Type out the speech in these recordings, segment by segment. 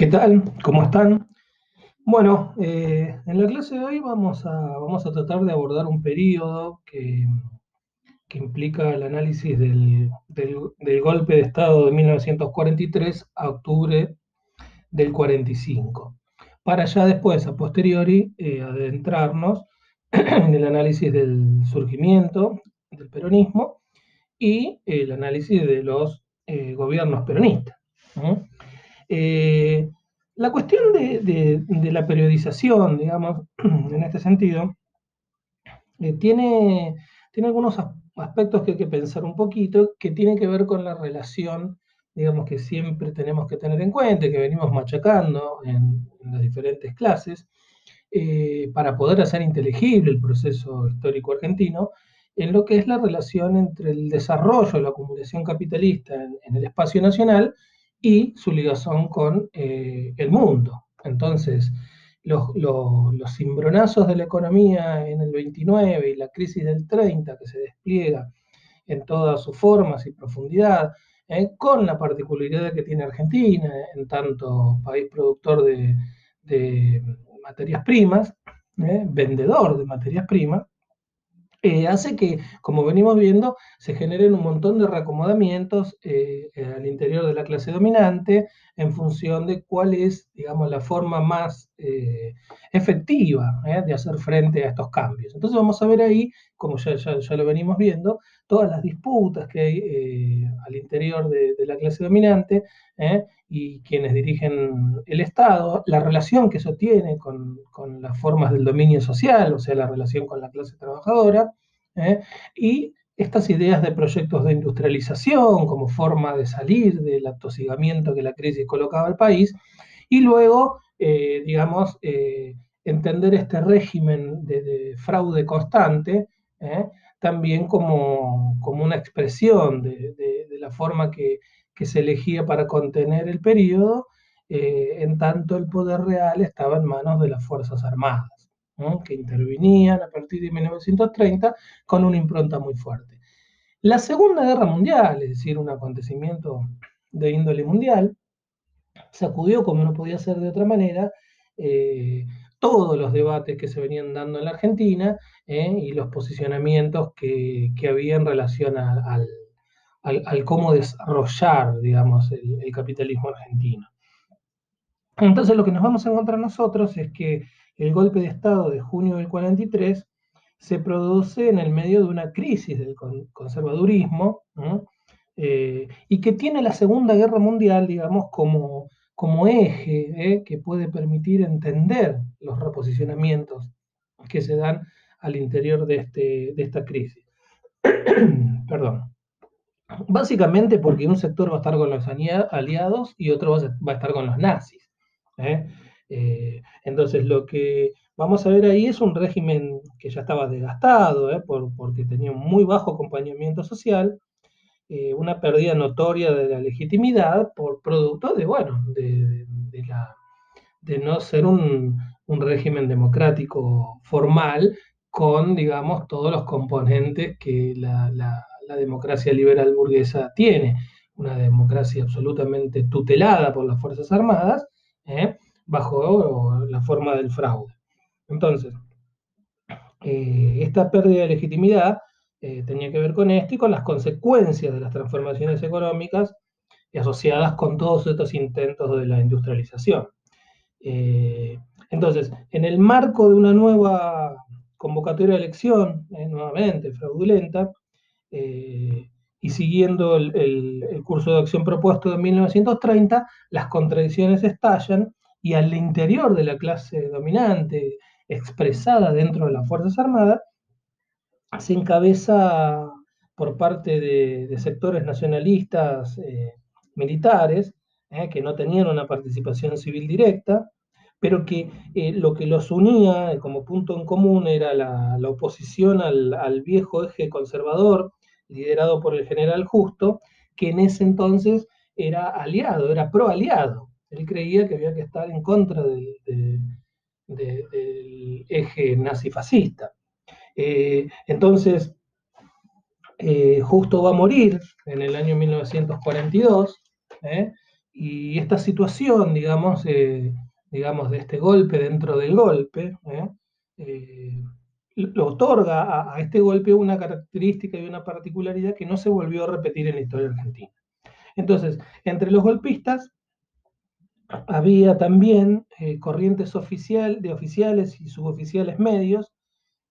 ¿Qué tal? ¿Cómo están? Bueno, eh, en la clase de hoy vamos a, vamos a tratar de abordar un periodo que, que implica el análisis del, del, golpe de Estado de 1943 a octubre del 45, para ya después, a posteriori, eh, adentrarnos en el análisis del surgimiento del peronismo y el análisis de los eh, gobiernos peronistas. Eh, la cuestión de, la periodización, digamos, en este sentido, eh, tiene, algunos aspectos que hay que pensar un poquito, que tienen que ver con la relación, digamos, que siempre tenemos que tener en cuenta, que venimos machacando en, las diferentes clases, eh, para poder hacer inteligible el proceso histórico argentino, en lo que es la relación entre el desarrollo, la acumulación capitalista en el espacio nacional y su ligación con eh, el mundo. Entonces, los, los, cimbronazos de la economía en el 29 y la crisis del 30 que se despliega en todas sus formas y profundidad, eh, con la particularidad que tiene Argentina, en tanto país productor de, materias primas, eh, vendedor de materias primas, eh, hace que, como venimos viendo, se generen un montón de reacomodamientos eh, eh, al interior de la clase dominante en función de cuál es, digamos, la forma más efectiva de hacer frente a estos cambios. Entonces vamos a ver ahí, como ya, ya, lo venimos viendo, todas las disputas que hay al interior de, la clase dominante y quienes dirigen el Estado, la relación que eso tiene con, con, las formas del dominio social, o sea, la relación con la clase trabajadora, ¿eh? y estas ideas de proyectos de industrialización como forma de salir del atosigamiento que la crisis colocaba al país, y luego, eh, digamos, eh, entender este régimen de, fraude constante también como, como, una expresión de, de la forma que que se elegía para contener el periodo, eh, en tanto el poder real estaba en manos de las Fuerzas Armadas, que intervenían a partir de 1930 con una impronta muy fuerte. La Segunda Guerra Mundial, es decir, un acontecimiento de índole mundial, sacudió, como no podía ser de otra manera, eh, todos los debates que se venían dando en la Argentina eh, y los posicionamientos que, que había en relación al, al, cómo desarrollar, digamos, el, capitalismo argentino. Entonces lo que nos vamos a encontrar nosotros es que el golpe de Estado de junio del 43 se produce en el medio de una crisis del conservadurismo eh, y que tiene la Segunda Guerra Mundial, digamos, como, como eje eh, que puede permitir entender los reposicionamientos que se dan al interior de, este, de esta crisis. Perdón. Básicamente porque un sector va a estar con los aliados y otro va a estar con los nazis. ¿eh? Eh, entonces lo que vamos a ver ahí es un régimen que ya estaba desgastado, ¿eh? porque tenía un muy bajo acompañamiento social, una pérdida notoria de la legitimidad por producto de, bueno, de, no ser un, régimen democrático formal con, digamos, todos los componentes que la la democracia liberal burguesa tiene, una democracia absolutamente tutelada por las Fuerzas Armadas, ¿eh? bajo la forma del fraude. Entonces, eh, esta pérdida de legitimidad eh, tenía que ver con esto y con las consecuencias de las transformaciones económicas asociadas con todos estos intentos de la industrialización. entonces, en el marco de una nueva convocatoria de elección, nuevamente fraudulenta, eh, y siguiendo el, curso de acción propuesto de 1930, las contradicciones estallan y al interior de la clase dominante, expresada dentro de las Fuerzas Armadas, se encabeza por parte de, sectores nacionalistas eh, militares, eh, que no tenían una participación civil directa, pero que lo que los unía como punto en común era la, oposición al, al, viejo eje conservador liderado por el general Justo, que en ese entonces era aliado, era pro-aliado. Él creía que había que estar en contra del, eje nazifascista. Eh, entonces, eh, Justo va a morir en el año 1942, ¿eh? y esta situación, digamos, digamos, de este golpe dentro del golpe, lo otorga a, este golpe una característica y una particularidad que no se volvió a repetir en la historia argentina. Entonces, entre los golpistas había también corrientes de oficiales y suboficiales medios,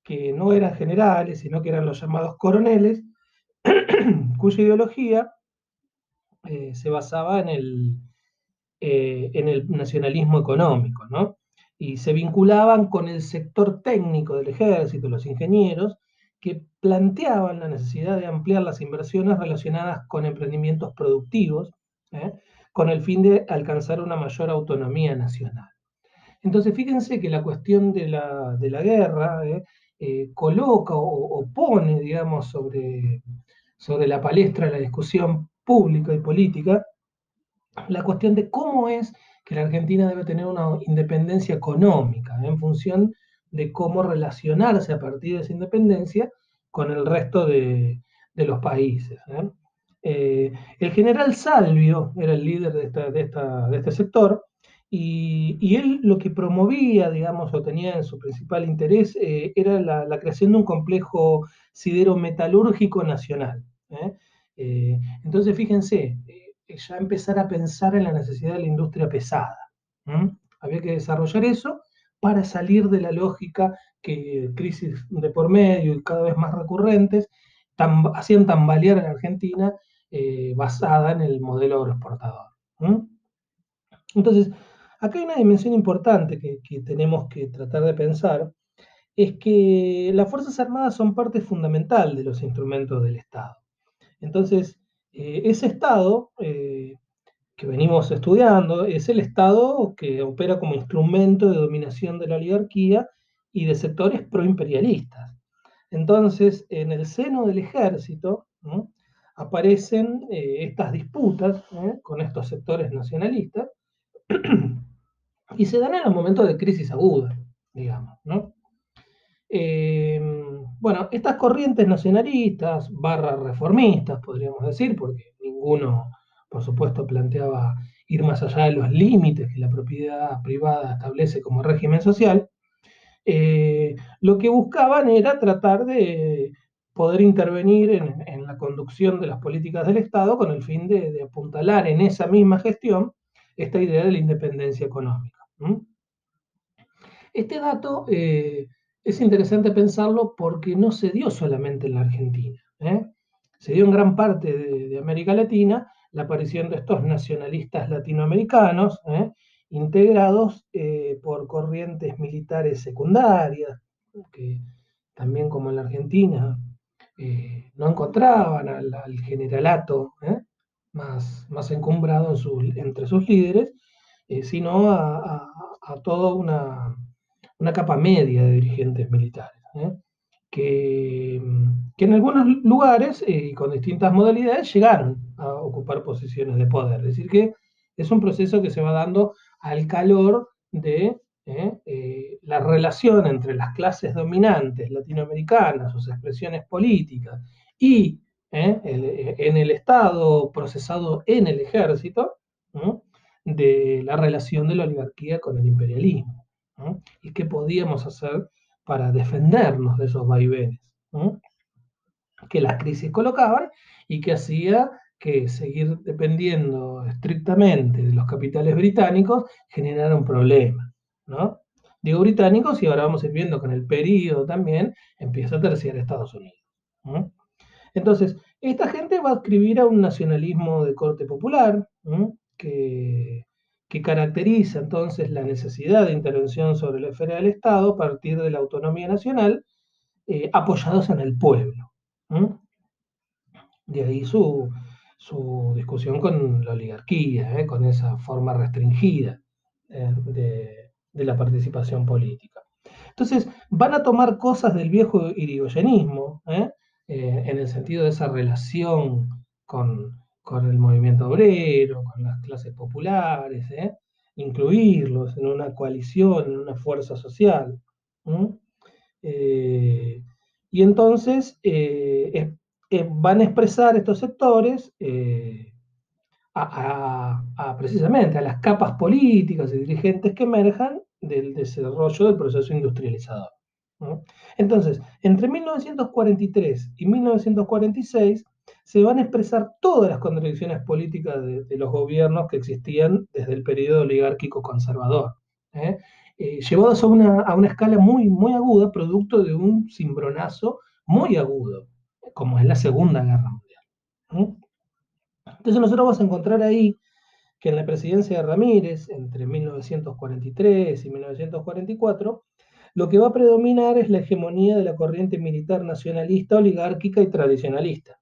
que no eran generales, sino que eran los llamados coroneles, cuya ideología eh, se basaba en el, eh, en el nacionalismo económico, ¿no? y se vinculaban con el sector técnico del ejército, los ingenieros, que planteaban la necesidad de ampliar las inversiones relacionadas con emprendimientos productivos, ¿eh? con el fin de alcanzar una mayor autonomía nacional. Entonces, fíjense que la cuestión de la, guerra ¿eh? Eh, coloca o, pone, digamos, sobre, sobre la palestra de la discusión pública y política la cuestión de cómo es que la Argentina debe tener una independencia económica en función de cómo relacionarse a partir de esa independencia con el resto de, los países. ¿eh? Eh, el general Salvio era el líder de, este sector y, él lo que promovía, digamos, o tenía en su principal interés eh, era la, creación de un complejo sidero-metalúrgico nacional. entonces, fíjense, ya empezar a pensar en la necesidad de la industria pesada. Había que desarrollar eso para salir de la lógica que crisis de por medio y cada vez más recurrentes hacían tambalear a la Argentina eh, basada en el modelo agroexportador. Entonces, acá hay una dimensión importante que, tenemos que tratar de pensar, es que las Fuerzas Armadas son parte fundamental de los instrumentos del Estado. Entonces, eh, ese Estado eh, que venimos estudiando es el Estado que opera como instrumento de dominación de la oligarquía y de sectores proimperialistas. Entonces, en el seno del ejército aparecen eh, estas disputas con estos sectores nacionalistas y se dan en los momentos de crisis aguda, digamos. ¿no? Bueno, estas corrientes nacionalistas, barra reformistas, podríamos decir, porque ninguno, por supuesto, planteaba ir más allá de los límites que la propiedad privada establece como régimen social, eh, lo que buscaban era tratar de poder intervenir en, la conducción de las políticas del Estado con el fin de, apuntalar en esa misma gestión esta idea de la independencia económica. Este dato eh, es interesante pensarlo porque no se dio solamente en la Argentina. ¿eh? Se dio en gran parte de, América Latina la aparición de estos nacionalistas latinoamericanos, ¿eh? integrados por corrientes militares secundarias, que también como en la Argentina no encontraban al, generalato más, más encumbrado entre sus líderes, sino a toda una una capa media de dirigentes militares, ¿eh? que, en algunos lugares y eh, con distintas modalidades llegaron a ocupar posiciones de poder. Es decir, que es un proceso que se va dando al calor de ¿eh? la relación entre las clases dominantes latinoamericanas, sus expresiones políticas, y en el Estado procesado en el ejército, de la relación de la oligarquía con el imperialismo y qué podíamos hacer para defendernos de esos vaivenes que las crisis colocaban y que hacía que seguir dependiendo estrictamente de los capitales británicos generara un problema. Digo británicos y ahora vamos a ir viendo con el periodo también empieza a terciar Estados Unidos. Entonces, esta gente va a escribir a un nacionalismo de corte popular que caracteriza entonces la necesidad de intervención sobre la esfera del Estado a partir de la autonomía nacional, eh, apoyados en el pueblo. De ahí su, discusión con la oligarquía, ¿eh? con esa forma restringida eh, de, la participación política. Entonces, van a tomar cosas del viejo irigoyenismo, en el sentido de esa relación con, con el movimiento obrero, con las clases populares, ¿eh? incluirlos en una coalición, en una fuerza social. Eh, y entonces eh, van a expresar estos sectores a, precisamente a las capas políticas y dirigentes que emerjan del desarrollo del proceso industrializador. Entonces, entre 1943 y 1946 se van a expresar todas las contradicciones políticas de, los gobiernos que existían desde el periodo oligárquico conservador, ¿eh? Eh, llevados a una, a una, escala muy, muy aguda, producto de un cimbronazo muy agudo, como es la Segunda Guerra Mundial. Entonces nosotros vamos a encontrar ahí que en la presidencia de Ramírez, entre 1943 y 1944, lo que va a predominar es la hegemonía de la corriente militar nacionalista, oligárquica y tradicionalista.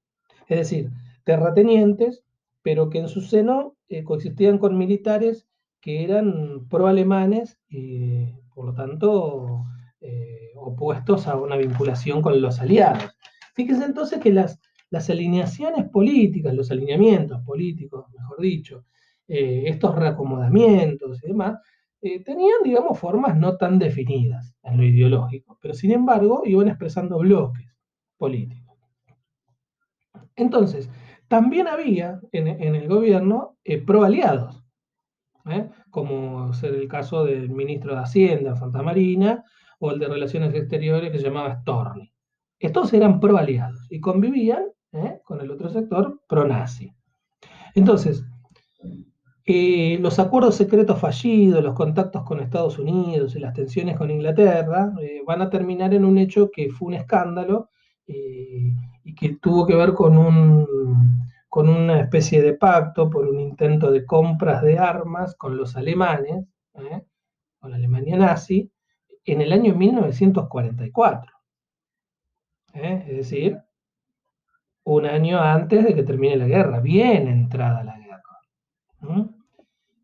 Es decir, terratenientes, pero que en su seno eh, coexistían con militares que eran pro-alemanes y, por lo tanto, eh, opuestos a una vinculación con los aliados. Fíjense entonces que las, las alineaciones políticas, los alineamientos políticos, mejor dicho, eh, estos reacomodamientos y demás, tenían, digamos, formas no tan definidas en lo ideológico, pero sin embargo iban expresando bloques políticos. Entonces, también había en, el gobierno eh, pro-aliados, como ser el caso del ministro de Hacienda, Santa Marina, o el de Relaciones Exteriores que se llamaba Storni. Estos eran pro-aliados y convivían ¿eh? con el otro sector pro-nazi. Entonces, eh, los acuerdos secretos fallidos, los contactos con Estados Unidos y las tensiones con Inglaterra eh, van a terminar en un hecho que fue un escándalo que tuvo que ver con, un, con una especie de pacto por un intento de compras de armas con los alemanes, con la Alemania nazi, en el año 1944. Es decir, un año antes de que termine la guerra, bien entrada la guerra.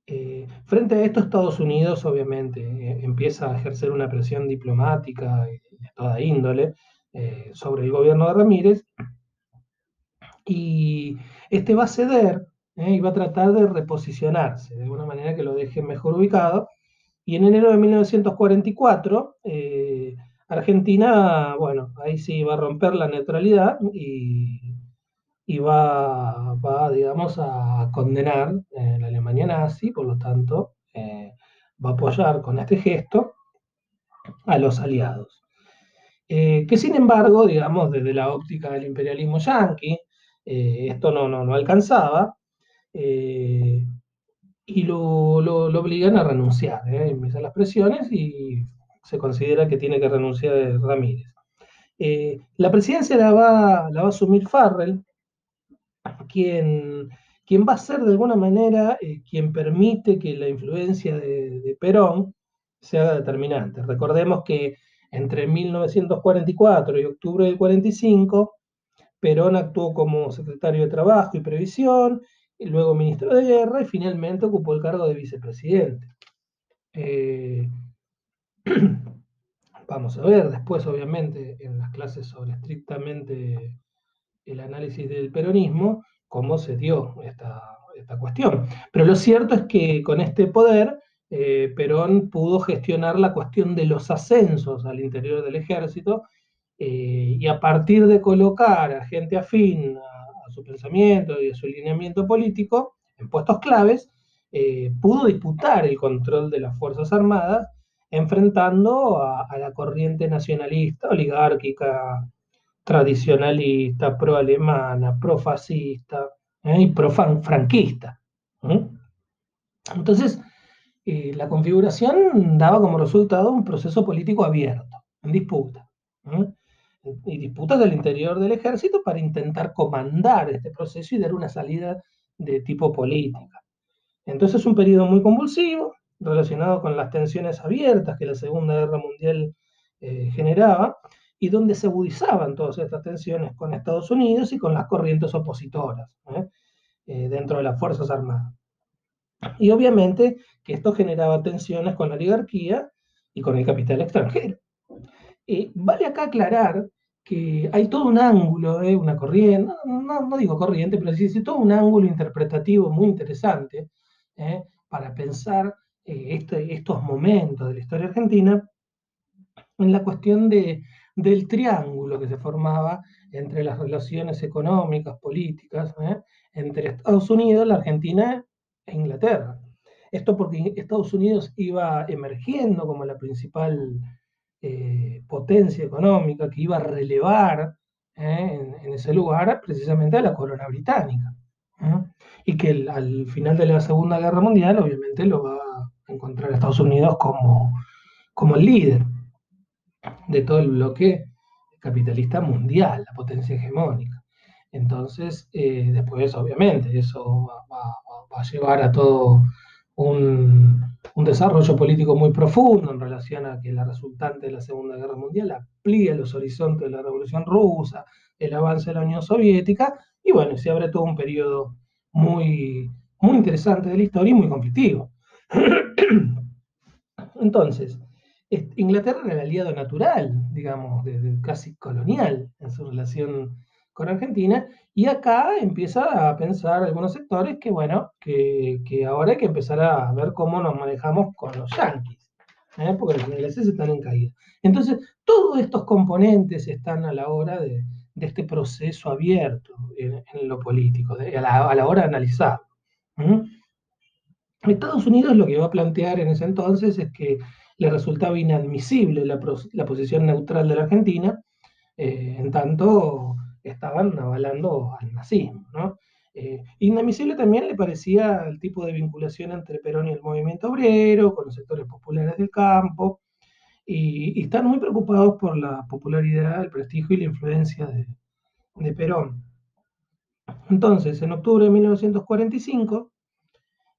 Eh, frente a esto, Estados Unidos obviamente eh, empieza a ejercer una presión diplomática de toda índole eh, sobre el gobierno de Ramírez y este va a ceder y va a tratar de reposicionarse de alguna manera que lo deje mejor ubicado. Y en enero de 1944, Argentina, bueno, ahí sí va a romper la neutralidad y va, va digamos, a condenar eh, la Alemania nazi, por lo tanto, eh, va a apoyar con este gesto a los aliados. Eh, que sin embargo, digamos, desde la óptica del imperialismo yanqui, esto no, no, no alcanzaba, y lo, lo, obligan a renunciar, empiezan las presiones y se considera que tiene que renunciar Ramírez. la presidencia la va, la va a asumir Farrell, quien, quien va a ser de alguna manera eh, quien permite que la influencia de, Perón sea determinante. Recordemos que entre 1944 y octubre del 45, Perón actuó como secretario de Trabajo y Previsión, y luego ministro de Guerra y finalmente ocupó el cargo de vicepresidente. Eh, vamos a ver después, obviamente, en las clases sobre estrictamente el análisis del peronismo, cómo se dio esta, cuestión. Pero lo cierto es que con este poder, eh, Perón pudo gestionar la cuestión de los ascensos al interior del ejército eh, y a partir de colocar a gente afín a, su pensamiento y a su alineamiento político en puestos claves, eh, pudo disputar el control de las Fuerzas Armadas enfrentando a, la corriente nacionalista, oligárquica, tradicionalista, pro-alemana, pro-fascista y pro-franquista. Entonces, eh, la configuración daba como resultado un proceso político abierto, en disputa. Y disputas del interior del ejército para intentar comandar este proceso y dar una salida de tipo política. Entonces es un periodo muy convulsivo, relacionado con las tensiones abiertas que la Segunda Guerra Mundial eh, generaba, y donde se agudizaban todas estas tensiones con Estados Unidos y con las corrientes opositoras ¿eh? Eh, dentro de las Fuerzas Armadas. Y obviamente que esto generaba tensiones con la oligarquía y con el capital extranjero. Eh, vale acá aclarar que hay todo un ángulo, una corriente, no, digo corriente, pero sí, sí, todo un ángulo interpretativo muy interesante para pensar este, estos momentos de la historia argentina en la cuestión de del triángulo que se formaba entre las relaciones económicas, políticas, ¿eh? entre Estados Unidos, la Argentina Inglaterra. Esto porque Estados Unidos iba emergiendo como la principal eh, potencia económica que iba a relevar eh, en, ese lugar precisamente a la corona británica. Y que al final de la Segunda Guerra Mundial obviamente lo va a encontrar Estados Unidos como, como el líder de todo el bloque capitalista mundial, la potencia hegemónica. Entonces, eh, después, obviamente, eso va, a llevar a todo un, desarrollo político muy profundo en relación a que la resultante de la Segunda Guerra Mundial amplía los horizontes de la Revolución Rusa, el avance de la Unión Soviética, y bueno, se abre todo un periodo muy, muy interesante de la historia y muy conflictivo. Entonces, Inglaterra era el aliado natural, digamos, desde casi colonial en su relación con Argentina, y acá empieza a pensar algunos sectores que, bueno, que, ahora hay que empezar a ver cómo nos manejamos con los yanquis, ¿eh? porque los ingleses están en caída. Entonces, todos estos componentes están a la hora de, este proceso abierto en, lo político, a, la, hora de analizar. Estados Unidos lo que va a plantear en ese entonces es que le resultaba inadmisible la, posición neutral de la Argentina, eh, en tanto estaban avalando al nazismo. ¿no? Eh, inadmisible también le parecía el tipo de vinculación entre Perón y el movimiento obrero, con los sectores populares del campo, y, están muy preocupados por la popularidad, el prestigio y la influencia de, Perón. Entonces, en octubre de 1945,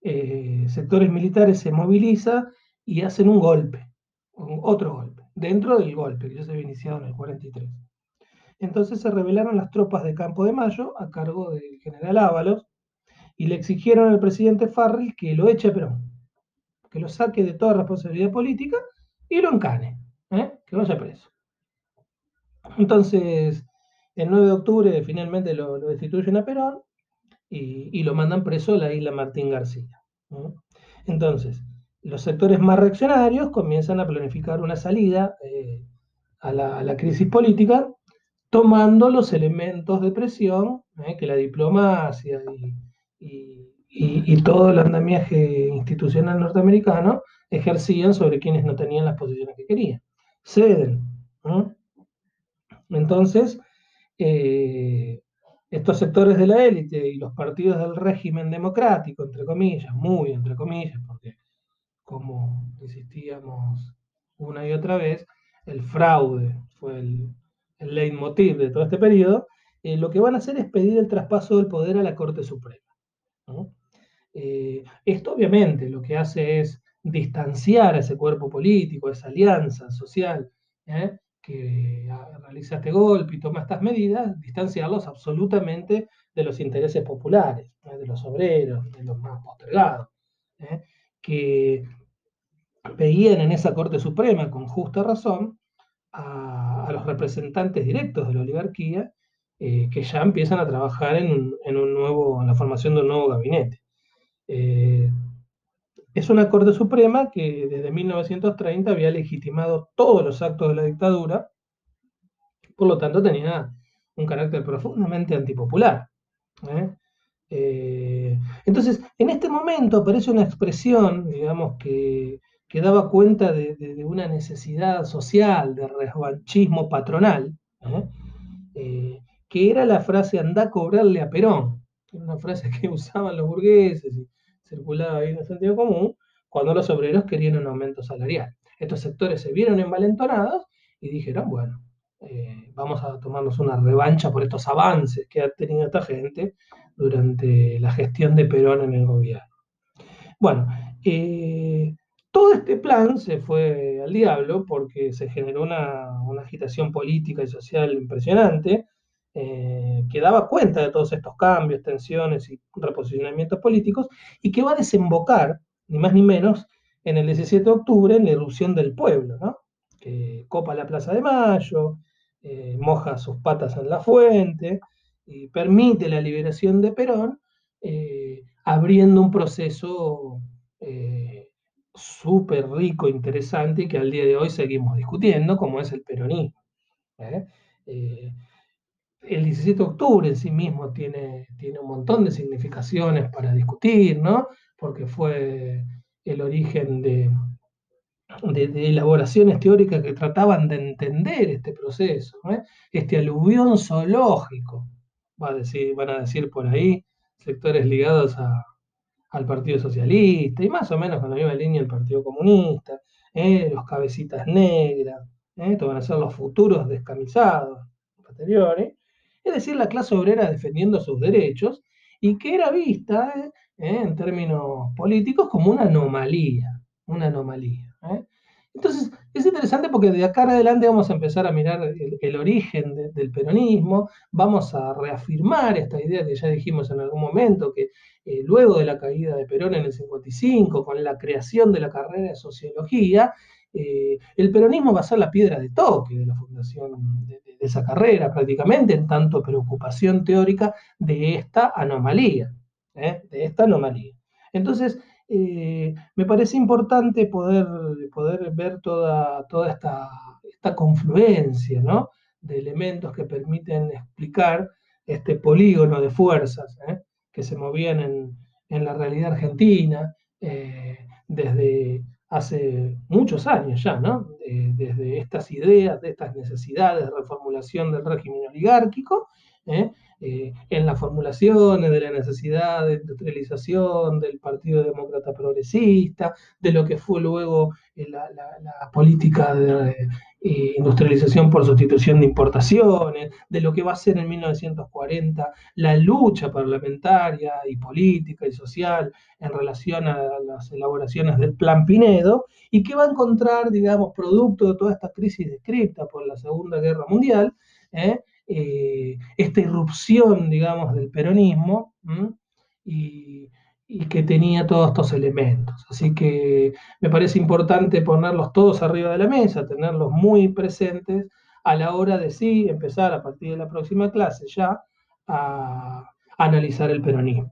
eh, sectores militares se movilizan y hacen un golpe, otro golpe, dentro del golpe que ya se había iniciado en el 43. Entonces se rebelaron las tropas de Campo de Mayo a cargo del general Ábalos y le exigieron al presidente Farrell que lo eche a Perón, que lo saque de toda responsabilidad política y lo encane, ¿eh? que vaya preso. Entonces, el 9 de octubre finalmente lo, destituyen a Perón y, lo mandan preso a la isla Martín García. Entonces, los sectores más reaccionarios comienzan a planificar una salida eh, a, la, crisis política, tomando los elementos de presión eh, que la diplomacia y, todo el andamiaje institucional norteamericano ejercían sobre quienes no tenían las posiciones que querían. Ceden. Entonces, eh, estos sectores de la élite y los partidos del régimen democrático, entre comillas, muy entre comillas, porque como insistíamos una y otra vez, el fraude fue el, leitmotiv de todo este periodo, eh, lo que van a hacer es pedir el traspaso del poder a la Corte Suprema. Eh, esto obviamente lo que hace es distanciar a ese cuerpo político, a esa alianza social ¿eh? que realiza este golpe y toma estas medidas, distanciarlos absolutamente de los intereses populares, de los obreros, de los más postergados que veían en esa Corte Suprema, con justa razón, a, los representantes directos de la oligarquía, eh, que ya empiezan a trabajar en, un nuevo, en la formación de un nuevo gabinete. Eh, es una Corte Suprema que desde 1930 había legitimado todos los actos de la dictadura, por lo tanto tenía un carácter profundamente antipopular. ¿eh? Eh, entonces, en este momento aparece una expresión, digamos, que, daba cuenta de, una necesidad social, de revanchismo patronal, ¿eh? Eh, que era la frase anda a cobrarle a Perón, era una frase que usaban los burgueses y circulaba ahí en el sentido común, cuando los obreros querían un aumento salarial. Estos sectores se vieron envalentonados y dijeron, bueno, vamos a tomarnos una revancha por estos avances que ha tenido esta gente durante la gestión de Perón en el gobierno. Bueno, eh, todo este plan se fue al diablo porque se generó una, agitación política y social impresionante eh, que daba cuenta de todos estos cambios, tensiones y reposicionamientos políticos y que va a desembocar, ni más ni menos, en el 17 de octubre en la irrupción del pueblo, ¿no? que copa la Plaza de Mayo, eh, moja sus patas en la fuente, y permite la liberación de Perón, eh, abriendo un proceso súper rico, interesante, y que al día de hoy seguimos discutiendo, como es el peronismo. ¿eh? el 17 de octubre en sí mismo tiene, tiene un montón de significaciones para discutir, ¿no? Porque fue el origen de, de, elaboraciones teóricas que trataban de entender este proceso, ¿eh? este aluvión zoológico, va a decir, van a decir por ahí sectores ligados al Partido Socialista y más o menos con la misma línea el Partido Comunista, ¿eh? los cabecitas negras, ¿eh? estos van a ser los futuros descamisados posteriores, es decir, la clase obrera defendiendo sus derechos y que era vista en términos políticos como una anomalía, una anomalía. ¿eh? Entonces, es interesante porque de acá adelante vamos a empezar a mirar el, origen del peronismo, vamos a reafirmar esta idea que ya dijimos en algún momento, que eh, luego de la caída de Perón en el 55, con la creación de la carrera de sociología, eh, el peronismo va a ser la piedra de toque de la fundación de, de esa carrera, prácticamente, en tanto preocupación teórica de esta anomalía, de esta anomalía. Entonces, eh, me parece importante poder, poder ver toda, toda esta, esta confluencia de elementos que permiten explicar este polígono de fuerzas ¿eh? que se movían en, la realidad argentina eh, desde hace muchos años ya, ¿no? desde estas ideas, de estas necesidades de reformulación del régimen oligárquico, eh, en las formulaciones de la necesidad de industrialización del Partido Demócrata Progresista, de lo que fue luego eh, la, política de eh, industrialización por sustitución de importaciones, de lo que va a ser en 1940 la lucha parlamentaria y política y social en relación a las elaboraciones del Plan Pinedo, y que va a encontrar, digamos, producto de toda esta crisis descrita por la Segunda Guerra Mundial, eh, esta irrupción, digamos, del peronismo y, que tenía todos estos elementos. Así que me parece importante ponerlos todos arriba de la mesa, tenerlos muy presentes a la hora de sí empezar a partir de la próxima clase ya a analizar el peronismo.